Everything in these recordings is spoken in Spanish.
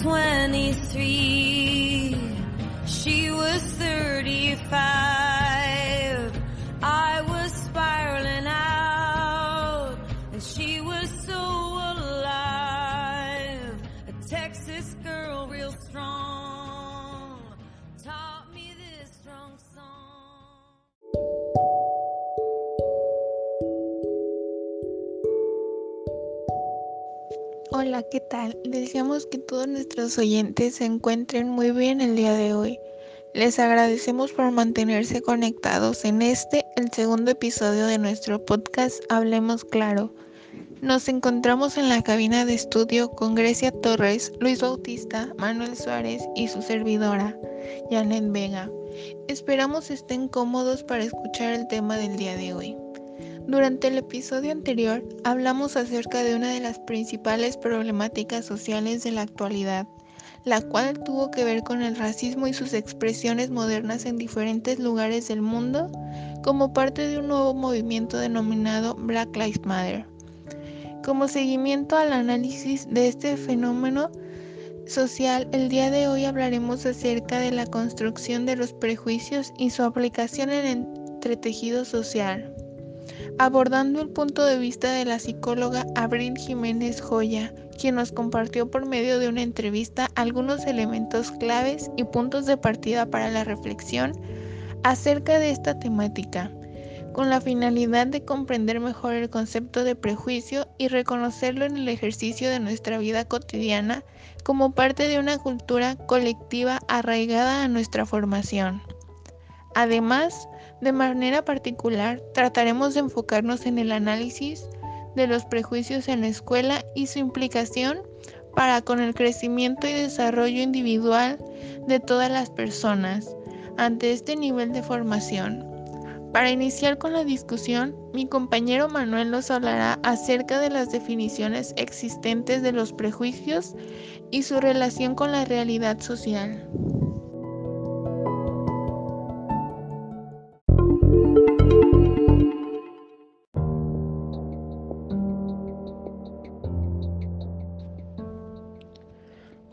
23. She was ¿qué tal? Deseamos que todos nuestros oyentes se encuentren muy bien el día de hoy. Les agradecemos por mantenerse conectados en este, el segundo episodio de nuestro podcast Hablemos Claro. Nos encontramos en la cabina de estudio con Grecia Torres, Luis Bautista, Manuel Suárez y su servidora, Janet Vega. Esperamos estén cómodos para escuchar el tema del día de hoy. Durante el episodio anterior hablamos acerca de una de las principales problemáticas sociales de la actualidad, la cual tuvo que ver con el racismo y sus expresiones modernas en diferentes lugares del mundo como parte de un nuevo movimiento denominado Black Lives Matter. Como seguimiento al análisis de este fenómeno social, el día de hoy hablaremos acerca de la construcción de los prejuicios y su aplicación en el entretejido social abordando el punto de vista de la psicóloga Abril Jiménez Joya, quien nos compartió por medio de una entrevista algunos elementos claves y puntos de partida para la reflexión acerca de esta temática, con la finalidad de comprender mejor el concepto de prejuicio y reconocerlo en el ejercicio de nuestra vida cotidiana como parte de una cultura colectiva arraigada a nuestra formación. Además, de manera particular, trataremos de enfocarnos en el análisis de los prejuicios en la escuela y su implicación para con el crecimiento y desarrollo individual de todas las personas ante este nivel de formación. Para iniciar con la discusión, mi compañero Manuel nos hablará acerca de las definiciones existentes de los prejuicios y su relación con la realidad social.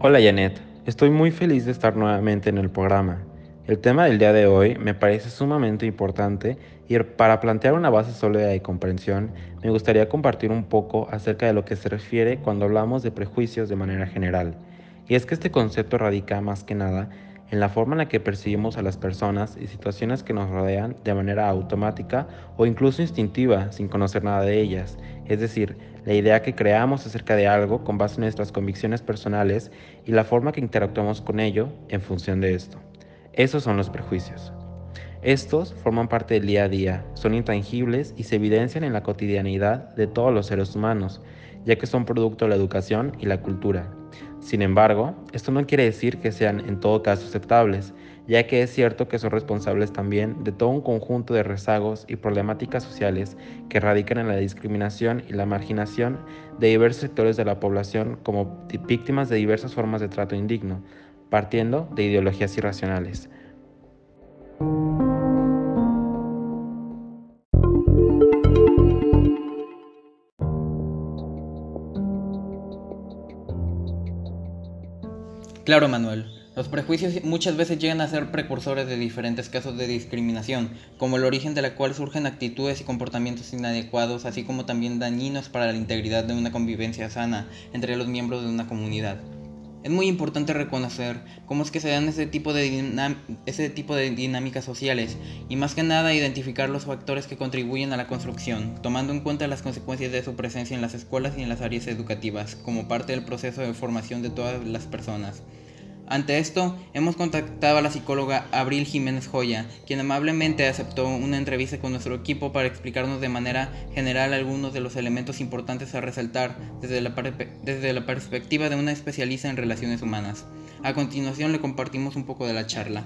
Hola Janet, estoy muy feliz de estar nuevamente en el programa. El tema del día de hoy me parece sumamente importante y para plantear una base sólida de comprensión me gustaría compartir un poco acerca de lo que se refiere cuando hablamos de prejuicios de manera general. Y es que este concepto radica más que nada en la forma en la que percibimos a las personas y situaciones que nos rodean de manera automática o incluso instintiva sin conocer nada de ellas, es decir, la idea que creamos acerca de algo con base en nuestras convicciones personales y la forma que interactuamos con ello en función de esto. Esos son los prejuicios. Estos forman parte del día a día, son intangibles y se evidencian en la cotidianidad de todos los seres humanos, ya que son producto de la educación y la cultura. Sin embargo, esto no quiere decir que sean en todo caso aceptables, ya que es cierto que son responsables también de todo un conjunto de rezagos y problemáticas sociales que radican en la discriminación y la marginación de diversos sectores de la población como víctimas de diversas formas de trato indigno, partiendo de ideologías irracionales. Claro, Manuel. Los prejuicios muchas veces llegan a ser precursores de diferentes casos de discriminación, como el origen de la cual surgen actitudes y comportamientos inadecuados, así como también dañinos para la integridad de una convivencia sana entre los miembros de una comunidad. Es muy importante reconocer cómo es que se dan ese tipo, de ese tipo de dinámicas sociales y más que nada identificar los factores que contribuyen a la construcción, tomando en cuenta las consecuencias de su presencia en las escuelas y en las áreas educativas, como parte del proceso de formación de todas las personas. Ante esto, hemos contactado a la psicóloga Abril Jiménez Joya, quien amablemente aceptó una entrevista con nuestro equipo para explicarnos de manera general algunos de los elementos importantes a resaltar desde la, perspectiva de una especialista en relaciones humanas. A continuación le compartimos un poco de la charla.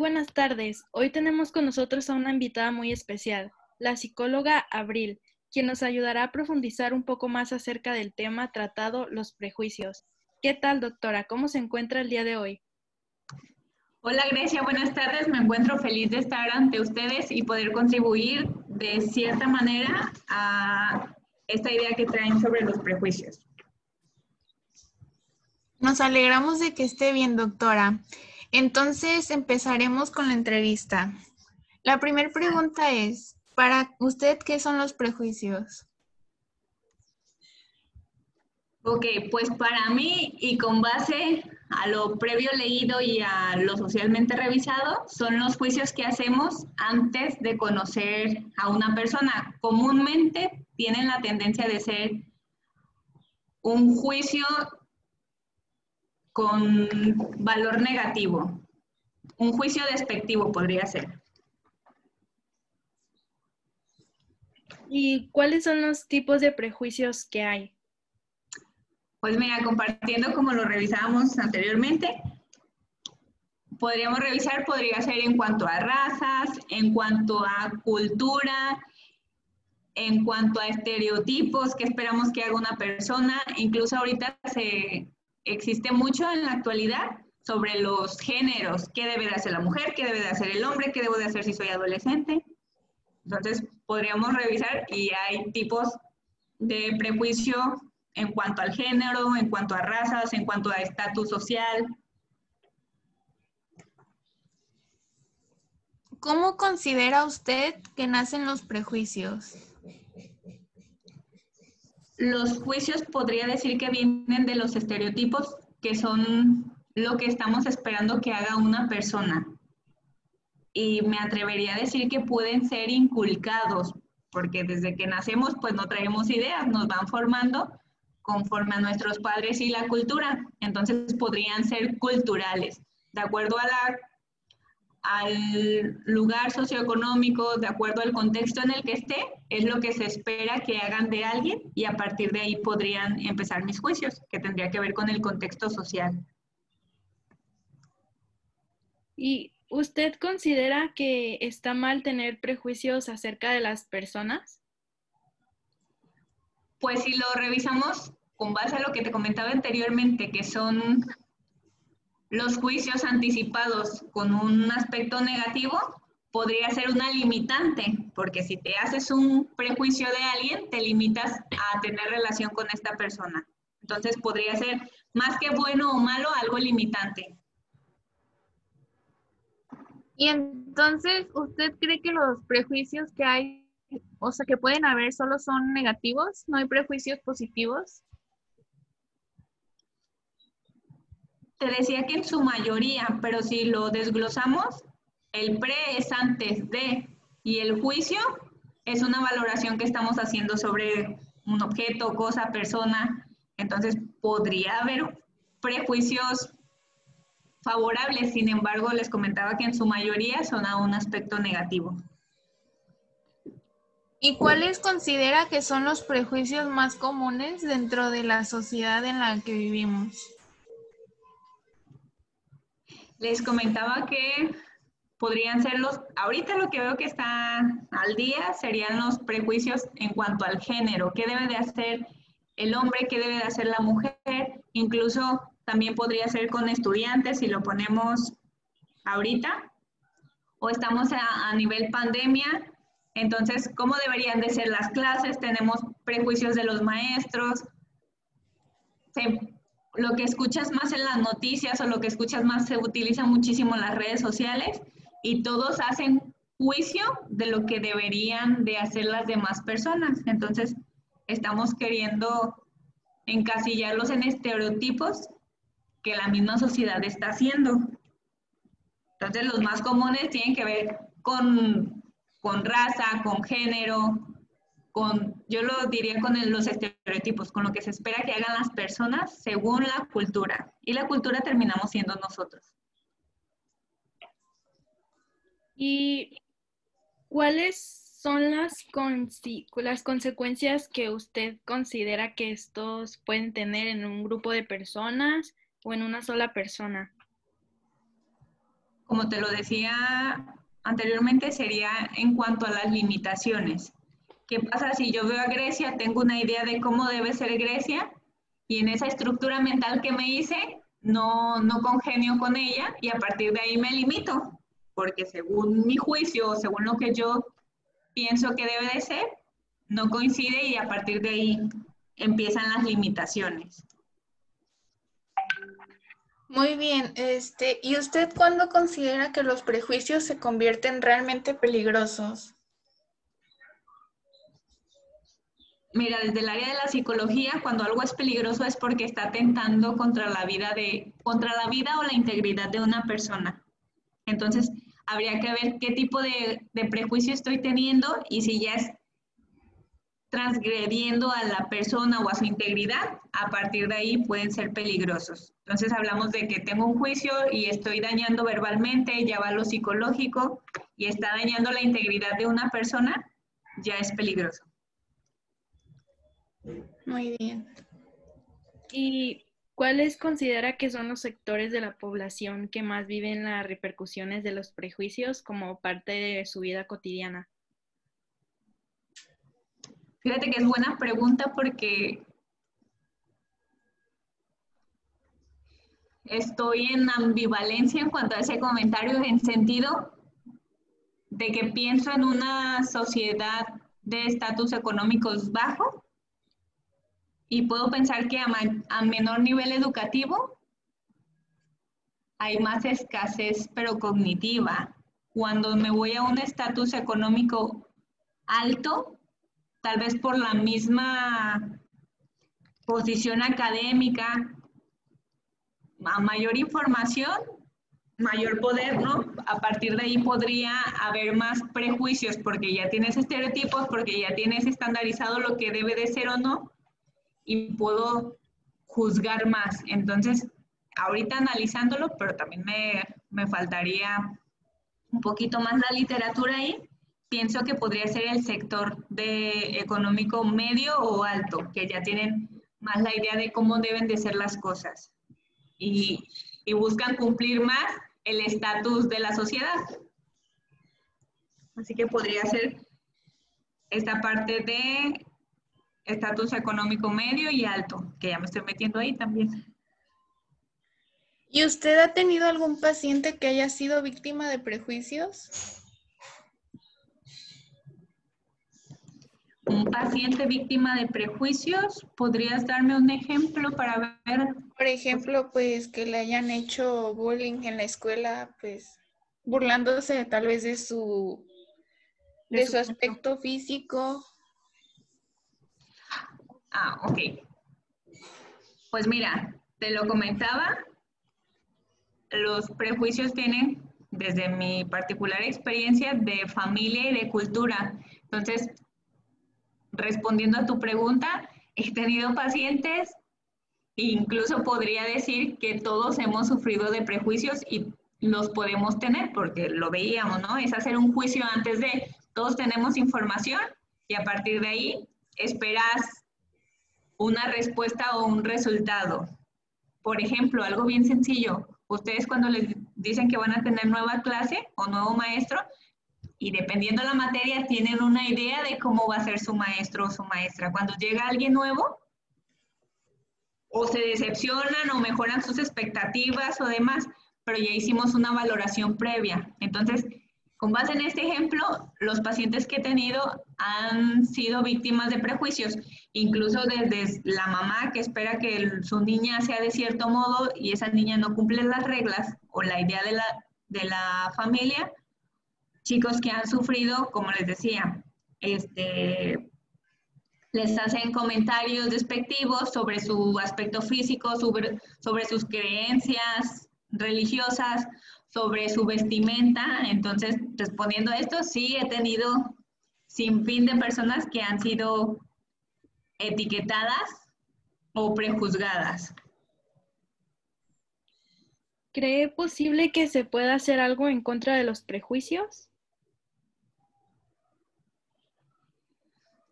Buenas tardes. Hoy tenemos con nosotros a una invitada muy especial, la psicóloga Abril, quien nos ayudará a profundizar un poco más acerca del tema tratado los prejuicios. ¿Qué tal, doctora? ¿Cómo se encuentra el día de hoy? Hola Grecia, buenas tardes. Me encuentro feliz de estar ante ustedes y poder contribuir de cierta manera a esta idea que traen sobre los prejuicios. Nos alegramos de que esté bien, doctora. Entonces empezaremos con la entrevista. La primera pregunta es, para usted, ¿qué son los prejuicios? Ok, pues para mí y con base a lo previo leído y a lo socialmente revisado, son los juicios que hacemos antes de conocer a una persona. Comúnmente tienen la tendencia de ser un juicio con valor negativo, un juicio despectivo podría ser. ¿Y cuáles son los tipos de prejuicios que hay? Pues mira, compartiendo como lo revisábamos anteriormente, podríamos revisar, podría ser en cuanto a razas, en cuanto a cultura, en cuanto a estereotipos que esperamos que haga una persona. Incluso ahorita se existe mucho en la actualidad sobre los géneros, qué debe de hacer la mujer, qué debe de hacer el hombre, qué debo de hacer si soy adolescente. Entonces, podríamos revisar y hay tipos de prejuicio en cuanto al género, en cuanto a razas, en cuanto a estatus social. ¿Cómo considera usted que nacen los prejuicios? Los juicios podría decir que vienen de los estereotipos, que son lo que estamos esperando que haga una persona. Y me atrevería a decir que pueden ser inculcados, porque desde que nacemos pues no traemos ideas, nos van formando conforme a nuestros padres y la cultura. Entonces podrían ser culturales, de acuerdo a la, al lugar socioeconómico, de acuerdo al contexto en el que esté, es lo que se espera que hagan de alguien y a partir de ahí podrían empezar mis juicios, que tendría que ver con el contexto social. ¿Y usted considera que está mal tener prejuicios acerca de las personas? Pues si lo revisamos con base a lo que te comentaba anteriormente, que son los juicios anticipados con un aspecto negativo, podría ser una limitante, porque si te haces un prejuicio de alguien, te limitas a tener relación con esta persona. Entonces podría ser más que bueno o malo, algo limitante. Y entonces, ¿usted cree que los prejuicios que hay, o sea, que pueden haber, solo son negativos? ¿No hay prejuicios positivos? Te decía que en su mayoría, pero si lo desglosamos, el pre es antes de y el juicio es una valoración que estamos haciendo sobre un objeto, cosa, persona. Entonces podría haber prejuicios favorables, sin embargo les comentaba que en su mayoría son un aspecto negativo. ¿Y cuáles considera que son los prejuicios más comunes dentro de la sociedad en la que vivimos? Les comentaba que podrían ser los, ahorita lo que veo que está al día serían los prejuicios en cuanto al género, qué debe de hacer el hombre, qué debe de hacer la mujer, incluso también podría ser con estudiantes si lo ponemos ahorita, o estamos a, nivel pandemia, entonces, ¿cómo deberían de ser las clases? Tenemos prejuicios de los maestros, lo que escuchas más en las noticias o lo que escuchas más se utiliza muchísimo en las redes sociales y todos hacen juicio de lo que deberían de hacer las demás personas. Entonces, estamos queriendo encasillarlos en estereotipos que la misma sociedad está haciendo. Entonces, los más comunes tienen que ver con, con raza, con género, con, yo lo diría con los estereotipos, con lo que se espera que hagan las personas según la cultura. Y la cultura terminamos siendo nosotros. ¿Y cuáles son las, las consecuencias que usted considera que estos pueden tener en un grupo de personas o en una sola persona? Como te lo decía anteriormente, sería en cuanto a las limitaciones. ¿Qué pasa si yo veo a Grecia, tengo una idea de cómo debe ser Grecia y en esa estructura mental que me hice, no, no congenio con ella y a partir de ahí me limito, porque según mi juicio, según lo que yo pienso que debe de ser, no coincide y a partir de ahí empiezan las limitaciones. Muy bien, este, ¿y usted cuándo considera que los prejuicios se convierten realmente peligrosos? Mira, desde el área de la psicología, cuando algo es peligroso es porque está atentando contra la vida de, contra la vida o la integridad de una persona. Entonces, habría que ver qué tipo de, de prejuicio estoy teniendo y si ya es transgrediendo a la persona o a su integridad, a partir de ahí pueden ser peligrosos. Entonces hablamos de que tengo un juicio y estoy dañando verbalmente, ya va lo psicológico y está dañando la integridad de una persona, ya es peligroso. Muy bien. ¿Y cuáles considera que son los sectores de la población que más viven las repercusiones de los prejuicios como parte de su vida cotidiana? Fíjate que es buena pregunta porque estoy en ambivalencia en cuanto a ese comentario, en sentido de que pienso en una sociedad de estatus económicos bajo y puedo pensar que a, menor nivel educativo hay más escasez, pero cognitiva. Cuando me voy a un estatus económico alto, tal vez por la misma posición académica, a mayor información, mayor poder, ¿no? A partir de ahí podría haber más prejuicios porque ya tienes estereotipos, porque ya tienes estandarizado lo que debe de ser o no y puedo juzgar más. Entonces, ahorita analizándolo, pero también me, me faltaría un poquito más la literatura ahí, pienso que podría ser el sector de económico medio o alto, que ya tienen más la idea de cómo deben de ser las cosas y, y buscan cumplir más el estatus de la sociedad. Así que podría ser esta parte de estatus económico medio y alto, que ya me estoy metiendo ahí también. ¿Y usted ha tenido algún paciente que haya sido víctima de prejuicios? un paciente víctima de prejuicios, ¿podrías darme un ejemplo para ver? Por ejemplo, pues que le hayan hecho bullying en la escuela, pues burlándose tal vez de su de, su, aspecto físico. Ah, ok. Pues mira, te lo comentaba, los prejuicios tienen, desde mi particular experiencia, de familia y de cultura. Entonces, respondiendo a tu pregunta, he tenido pacientes, incluso podría decir que todos hemos sufrido de prejuicios y los podemos tener porque lo veíamos, ¿no? Es hacer un juicio antes de, todos tenemos información y a partir de ahí esperas una respuesta o un resultado. Por ejemplo, algo bien sencillo, ustedes cuando les dicen que van a tener nueva clase o nuevo maestro, y dependiendo de la materia tienen una idea de cómo va a ser su maestro o su maestra. Cuando llega alguien nuevo, o se decepcionan o mejoran sus expectativas o demás, pero ya hicimos una valoración previa. Entonces, con base en este ejemplo, los pacientes que he tenido han sido víctimas de prejuicios, incluso desde la mamá que espera que su niña sea de cierto modo y esa niña no cumple las reglas o la idea de la, de la familia, chicos que han sufrido, como les decía, este, les hacen comentarios despectivos sobre su aspecto físico, sobre, sobre sus creencias religiosas, sobre su vestimenta. Entonces, respondiendo a esto, sí he tenido sin fin de personas que han sido etiquetadas o prejuzgadas. ¿Cree posible que se pueda hacer algo en contra de los prejuicios?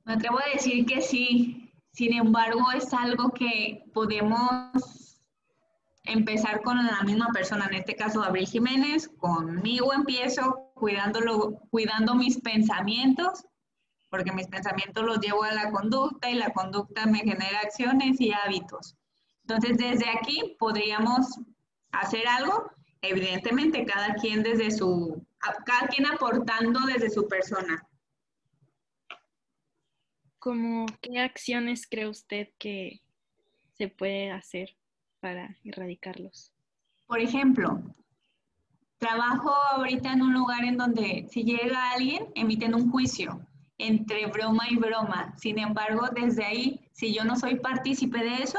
Me atrevo a decir que sí. Sin embargo, es algo que podemos empezar con la misma persona, en este caso Gabriel Jiménez, conmigo empiezo cuidándolo, cuidando mis pensamientos, porque mis pensamientos los llevo a la conducta y la conducta me genera acciones y hábitos. Entonces, desde aquí podríamos hacer algo, evidentemente, cada quien desde su, cada quien aportando desde su persona. ¿Cómo qué acciones cree usted que se puede hacer para erradicarlos? Por ejemplo, trabajo ahorita en un lugar en donde si llega alguien, emiten un juicio entre broma y broma. Sin embargo, desde ahí, si yo no soy partícipe de eso,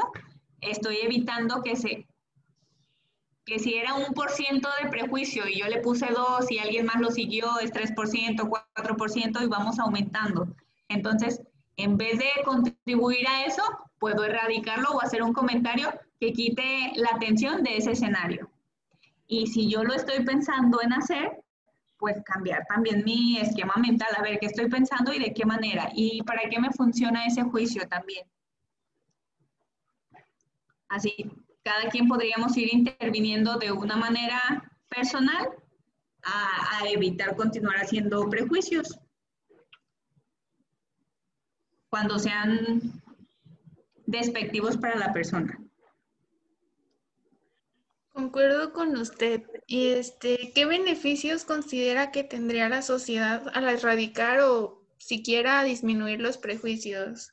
estoy evitando que se que si era un por ciento de prejuicio y yo le puse dos y alguien más lo siguió, es 3%, 4% y vamos aumentando. Entonces, en vez de contribuir a eso, puedo erradicarlo o hacer un comentario que quite la atención de ese escenario. Y si yo lo estoy pensando en hacer, pues cambiar también mi esquema mental, a ver qué estoy pensando y de qué manera, y para qué me funciona ese juicio también. Así, cada quien podríamos ir interviniendo de una manera personal a, a evitar continuar haciendo prejuicios. Cuando sean despectivos para la persona. Concuerdo con usted. Y este, ¿qué beneficios considera que tendría la sociedad al erradicar o siquiera disminuir los prejuicios?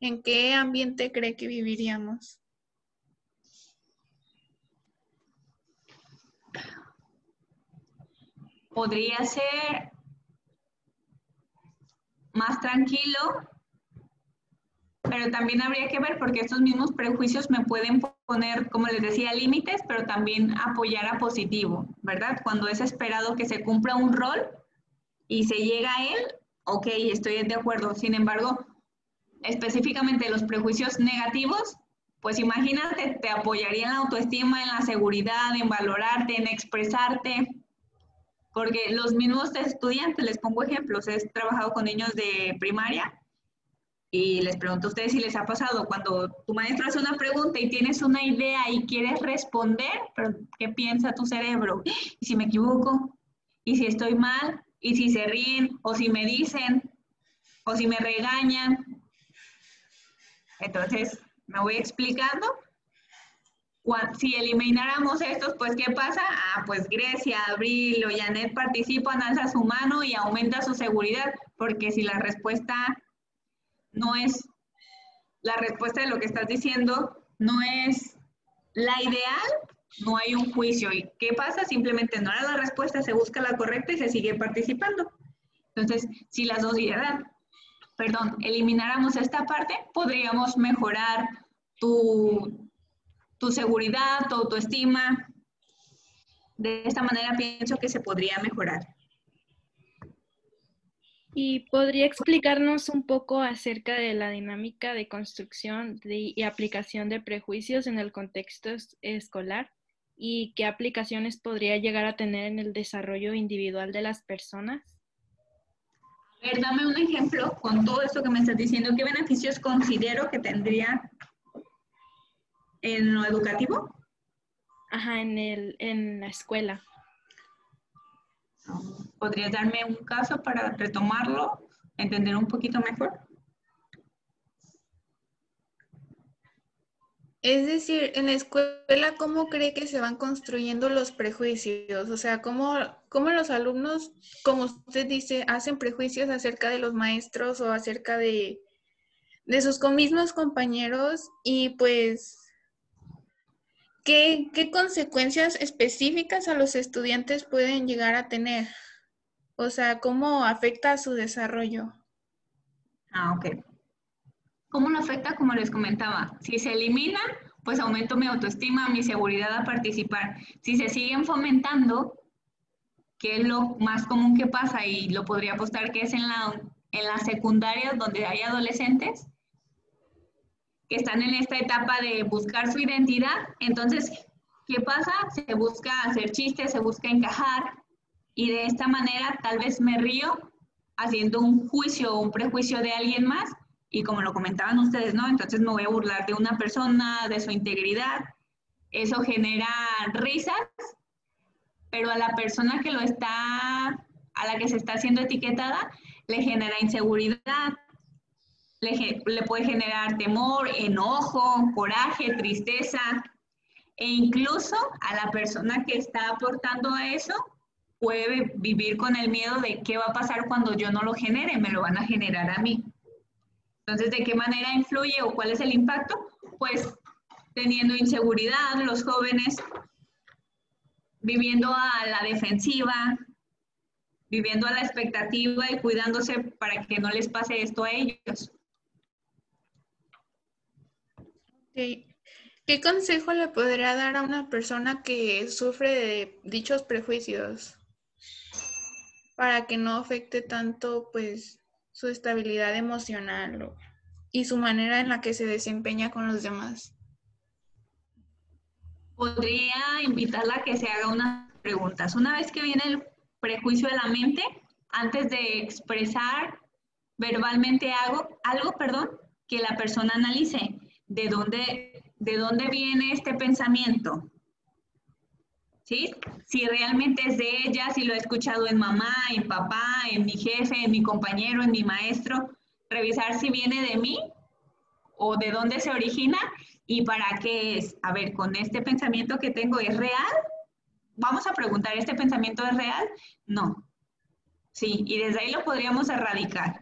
¿En qué ambiente cree que viviríamos? Podría ser más tranquilo pero también habría que ver porque estos mismos prejuicios me pueden poner, como les decía, límites, pero también apoyar a positivo, ¿verdad? Cuando es esperado que se cumpla un rol y se llega a él, ok, estoy de acuerdo. Sin embargo, específicamente los prejuicios negativos, pues imagínate, te apoyaría en la autoestima, en la seguridad, en valorarte, en expresarte, porque los mismos estudiantes, les pongo ejemplos, he trabajado con niños de primaria y les pregunto a ustedes si les ha pasado cuando tu maestro hace una pregunta y tienes una idea y quieres responder, pero ¿qué piensa tu cerebro? ¿Y si me equivoco? ¿Y si estoy mal? ¿Y si se ríen? ¿O si me dicen? ¿O si me regañan? Entonces, me voy explicando. Si elimináramos estos, pues ¿qué pasa? Ah, pues Grecia, Abril o Janet participan, alza su mano y aumenta su seguridad, porque si la respuesta no es la respuesta de lo que estás diciendo, no es la ideal, no hay un juicio. ¿Y qué pasa? Simplemente no era la respuesta, se busca la correcta y se sigue participando. Entonces, si la sociedad, perdón, elimináramos esta parte, podríamos mejorar tu, tu seguridad, tu autoestima. De esta manera pienso que se podría mejorar. ¿Y podría explicarnos un poco acerca de la dinámica de construcción y aplicación de prejuicios en el contexto escolar y qué aplicaciones podría llegar a tener en el desarrollo individual de las personas? A ver, dame un ejemplo con todo esto que me estás diciendo. ¿Qué beneficios considero que tendría en lo educativo? Ajá, en, el, en la escuela. ¿Podrías darme un caso para retomarlo, entender un poquito mejor? Es decir, en la escuela, ¿cómo cree que se van construyendo los prejuicios? O sea, ¿cómo, cómo los alumnos, como usted dice, hacen prejuicios acerca de los maestros o acerca de, de sus mismos compañeros? Y pues, ¿qué, ¿qué consecuencias específicas a los estudiantes pueden llegar a tener? O sea, ¿cómo afecta a su desarrollo? Ah, ok. ¿Cómo lo afecta? Como les comentaba, si se eliminan, pues aumento mi autoestima, mi seguridad a participar. Si se siguen fomentando, que es lo más común que pasa y lo podría apostar que es en la, en las secundarias donde hay adolescentes están en esta etapa de buscar su identidad, entonces, ¿qué pasa? Se busca hacer chistes, se busca encajar, y de esta manera tal vez me río haciendo un juicio o un prejuicio de alguien más y como lo comentaban ustedes, ¿no? Entonces me voy a burlar de una persona, de su integridad. Eso genera risas, pero a la persona que lo está, a la que se está haciendo etiquetada, le genera inseguridad. Le, le puede generar temor, enojo, coraje, tristeza, e incluso a la persona que está aportando a eso puede vivir con el miedo de qué va a pasar cuando yo no lo genere, me lo van a generar a mí. Entonces, ¿de qué manera influye o cuál es el impacto? Pues teniendo inseguridad, los jóvenes viviendo a la defensiva, viviendo a la expectativa y cuidándose para que no les pase esto a ellos. ¿Qué consejo le podría dar a una persona que sufre de dichos prejuicios para que no afecte tanto pues su estabilidad emocional y su manera en la que se desempeña con los demás? Podría invitarla a que se haga unas preguntas. Una vez que viene el prejuicio de la mente, antes de expresar verbalmente algo, algo, perdón, que la persona analice de dónde, de dónde viene este pensamiento. ¿Sí? Si realmente es de ella, si lo he escuchado en mamá, en papá, en mi jefe, en mi compañero, en mi maestro, revisar si viene de mí o de dónde se origina y para qué es. A ver, con este pensamiento que tengo, ¿es real? Vamos a preguntar, ¿este pensamiento es real? No. Sí, y desde ahí lo podríamos erradicar.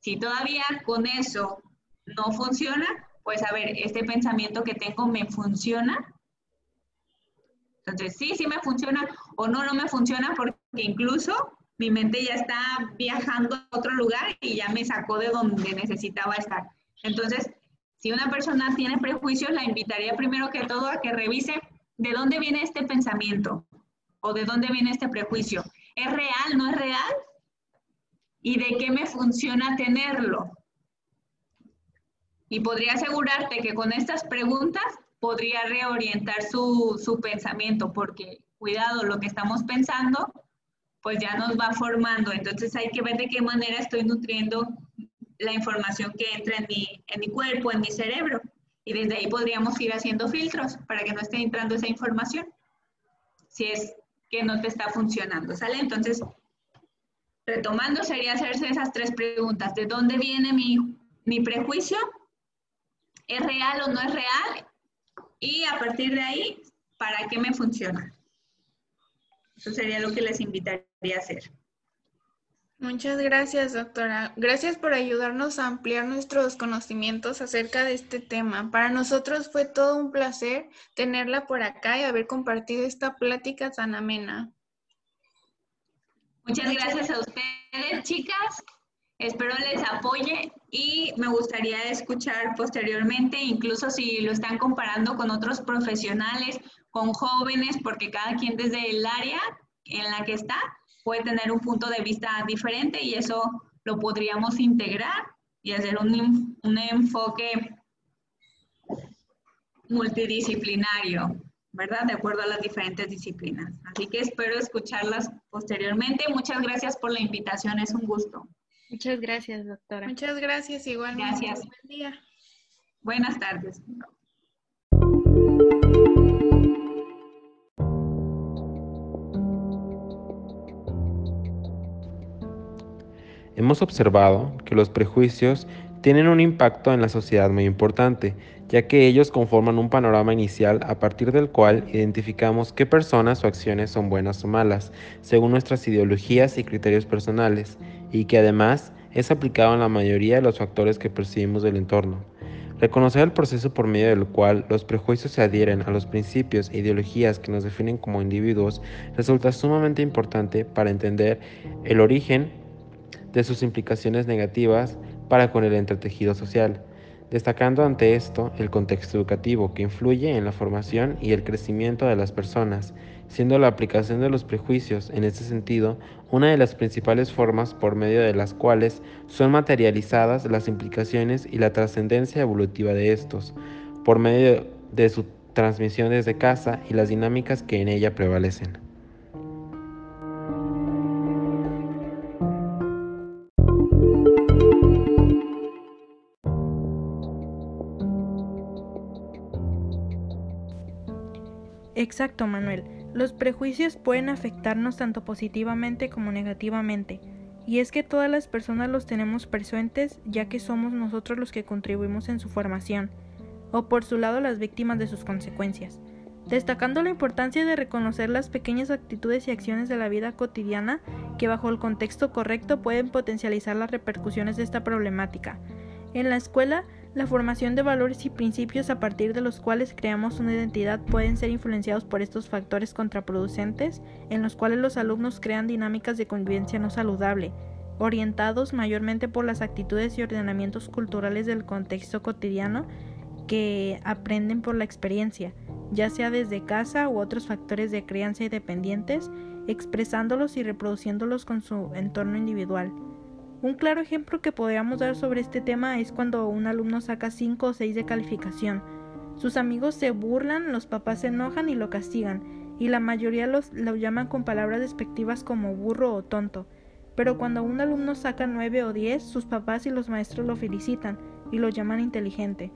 Si todavía con eso no funciona, pues a ver, ¿este pensamiento que tengo me funciona? Entonces, sí, sí me funciona o no, no me funciona porque incluso mi mente ya está viajando a otro lugar y ya me sacó de donde necesitaba estar. Entonces, si una persona tiene prejuicios, la invitaría primero que todo a que revise de dónde viene este pensamiento o de dónde viene este prejuicio. ¿Es real? ¿No es real? ¿Y de qué me funciona tenerlo? Y podría asegurarte que con estas preguntas podría reorientar su, su pensamiento, porque cuidado, lo que estamos pensando, pues ya nos va formando. Entonces hay que ver de qué manera estoy nutriendo la información que entra en mi, en mi cuerpo, en mi cerebro. Y desde ahí podríamos ir haciendo filtros para que no esté entrando esa información, si es que no te está funcionando, ¿sale? Entonces, retomando, sería hacerse esas tres preguntas. ¿De dónde viene mi, mi prejuicio? ¿Es real o no es real? Y a partir de ahí, ¿para qué me funciona? Eso sería lo que les invitaría a hacer. Muchas gracias, doctora. Gracias por ayudarnos a ampliar nuestros conocimientos acerca de este tema. Para nosotros fue todo un placer tenerla por acá y haber compartido esta plática tan amena. Muchas gracias a ustedes, chicas. Espero les apoye y me gustaría escuchar posteriormente, incluso si lo están comparando con otros profesionales, con jóvenes, porque cada quien desde el área en la que está puede tener un punto de vista diferente y eso lo podríamos integrar y hacer un, un enfoque multidisciplinario, ¿verdad? De acuerdo a las diferentes disciplinas. Así que espero escucharlas posteriormente. Muchas gracias por la invitación, es un gusto. Muchas gracias, doctora. Muchas gracias, igual. Gracias. Buen día. Buenas tardes. Hemos observado que los prejuicios tienen un impacto en la sociedad muy importante, ya que ellos conforman un panorama inicial a partir del cual identificamos qué personas o acciones son buenas o malas, según nuestras ideologías y criterios personales, y que además es aplicado en la mayoría de los factores que percibimos del entorno. Reconocer el proceso por medio del cual los prejuicios se adhieren a los principios e ideologías que nos definen como individuos resulta sumamente importante para entender el origen de sus implicaciones negativas para con el entretejido social, destacando ante esto el contexto educativo que influye en la formación y el crecimiento de las personas, siendo la aplicación de los prejuicios en este sentido una de las principales formas por medio de las cuales son materializadas las implicaciones y la trascendencia evolutiva de estos, por medio de su transmisión desde casa y las dinámicas que en ella prevalecen. Exacto, Manuel. Los prejuicios pueden afectarnos tanto positivamente como negativamente. y es que todas las personas los tenemos presentes ya que somos nosotros los que contribuimos en su formación, o por su lado las víctimas de sus consecuencias, destacando la importancia de reconocer las pequeñas actitudes y acciones de la vida cotidiana que bajo el contexto correcto pueden potencializar las repercusiones de esta problemática. En la escuela, la formación de valores y principios a partir de los cuales creamos una identidad pueden ser influenciados por estos factores contraproducentes, en los cuales los alumnos crean dinámicas de convivencia no saludable, orientados mayormente por las actitudes y ordenamientos culturales del contexto cotidiano que aprenden por la experiencia, ya sea desde casa u otros factores de crianza y dependientes, expresándolos y reproduciéndolos con su entorno individual. Un claro ejemplo que podríamos dar sobre este tema es cuando un alumno saca 5 o 6 de calificación. Sus amigos se burlan, los papás se enojan y lo castigan, y la mayoría los, lo llaman con palabras despectivas como burro o tonto. Pero cuando un alumno saca 9 o 10, sus papás y los maestros lo felicitan y lo llaman inteligente.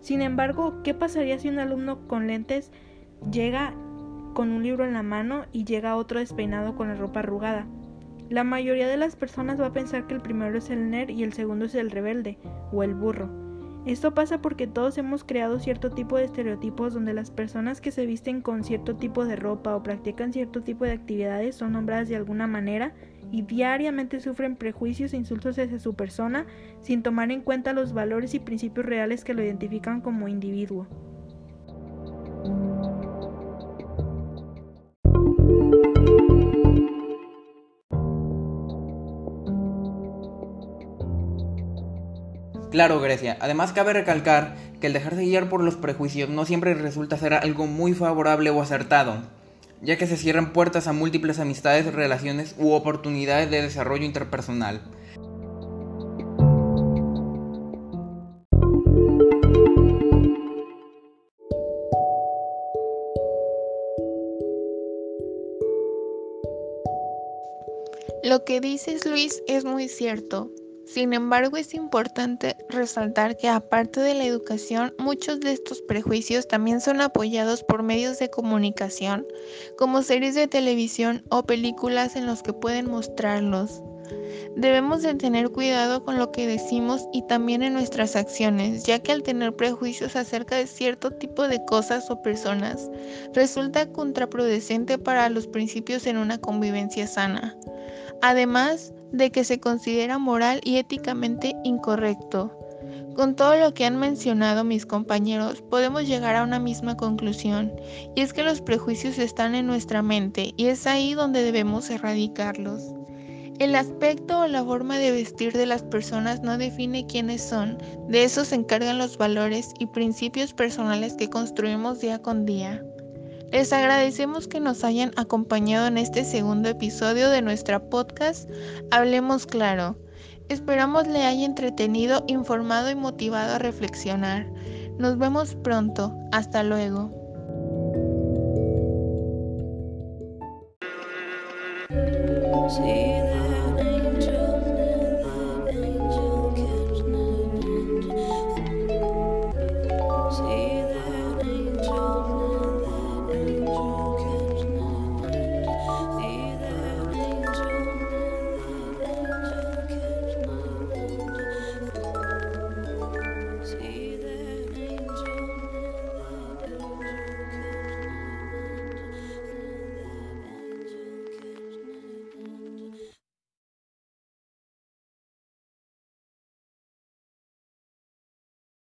Sin embargo, ¿qué pasaría si un alumno con lentes llega con un libro en la mano y llega otro despeinado con la ropa arrugada? La mayoría de las personas va a pensar que el primero es el nerd y el segundo es el rebelde o el burro. Esto pasa porque todos hemos creado cierto tipo de estereotipos donde las personas que se visten con cierto tipo de ropa o practican cierto tipo de actividades son nombradas de alguna manera y diariamente sufren prejuicios e insultos hacia su persona sin tomar en cuenta los valores y principios reales que lo identifican como individuo. Claro, Grecia. Además, cabe recalcar que el dejarse guiar por los prejuicios no siempre resulta ser algo muy favorable o acertado ya que se cierran puertas a múltiples amistades, relaciones u oportunidades de desarrollo interpersonal. Lo que dices Luis es muy cierto. Sin embargo, es importante resaltar que aparte de la educación, muchos de estos prejuicios también son apoyados por medios de comunicación, como series de televisión o películas en los que pueden mostrarlos. Debemos de tener cuidado con lo que decimos y también en nuestras acciones, ya que al tener prejuicios acerca de cierto tipo de cosas o personas, resulta contraproducente para los principios en una convivencia sana. Además, de que se considera moral y éticamente incorrecto. Con todo lo que han mencionado mis compañeros, podemos llegar a una misma conclusión, y es que los prejuicios están en nuestra mente y es ahí donde debemos erradicarlos. El aspecto o la forma de vestir de las personas no define quiénes son, de eso se encargan los valores y principios personales que construimos día con día. Les agradecemos que nos hayan acompañado en este segundo episodio de nuestra podcast Hablemos Claro. Esperamos le haya entretenido, informado y motivado a reflexionar. Nos vemos pronto. Hasta luego.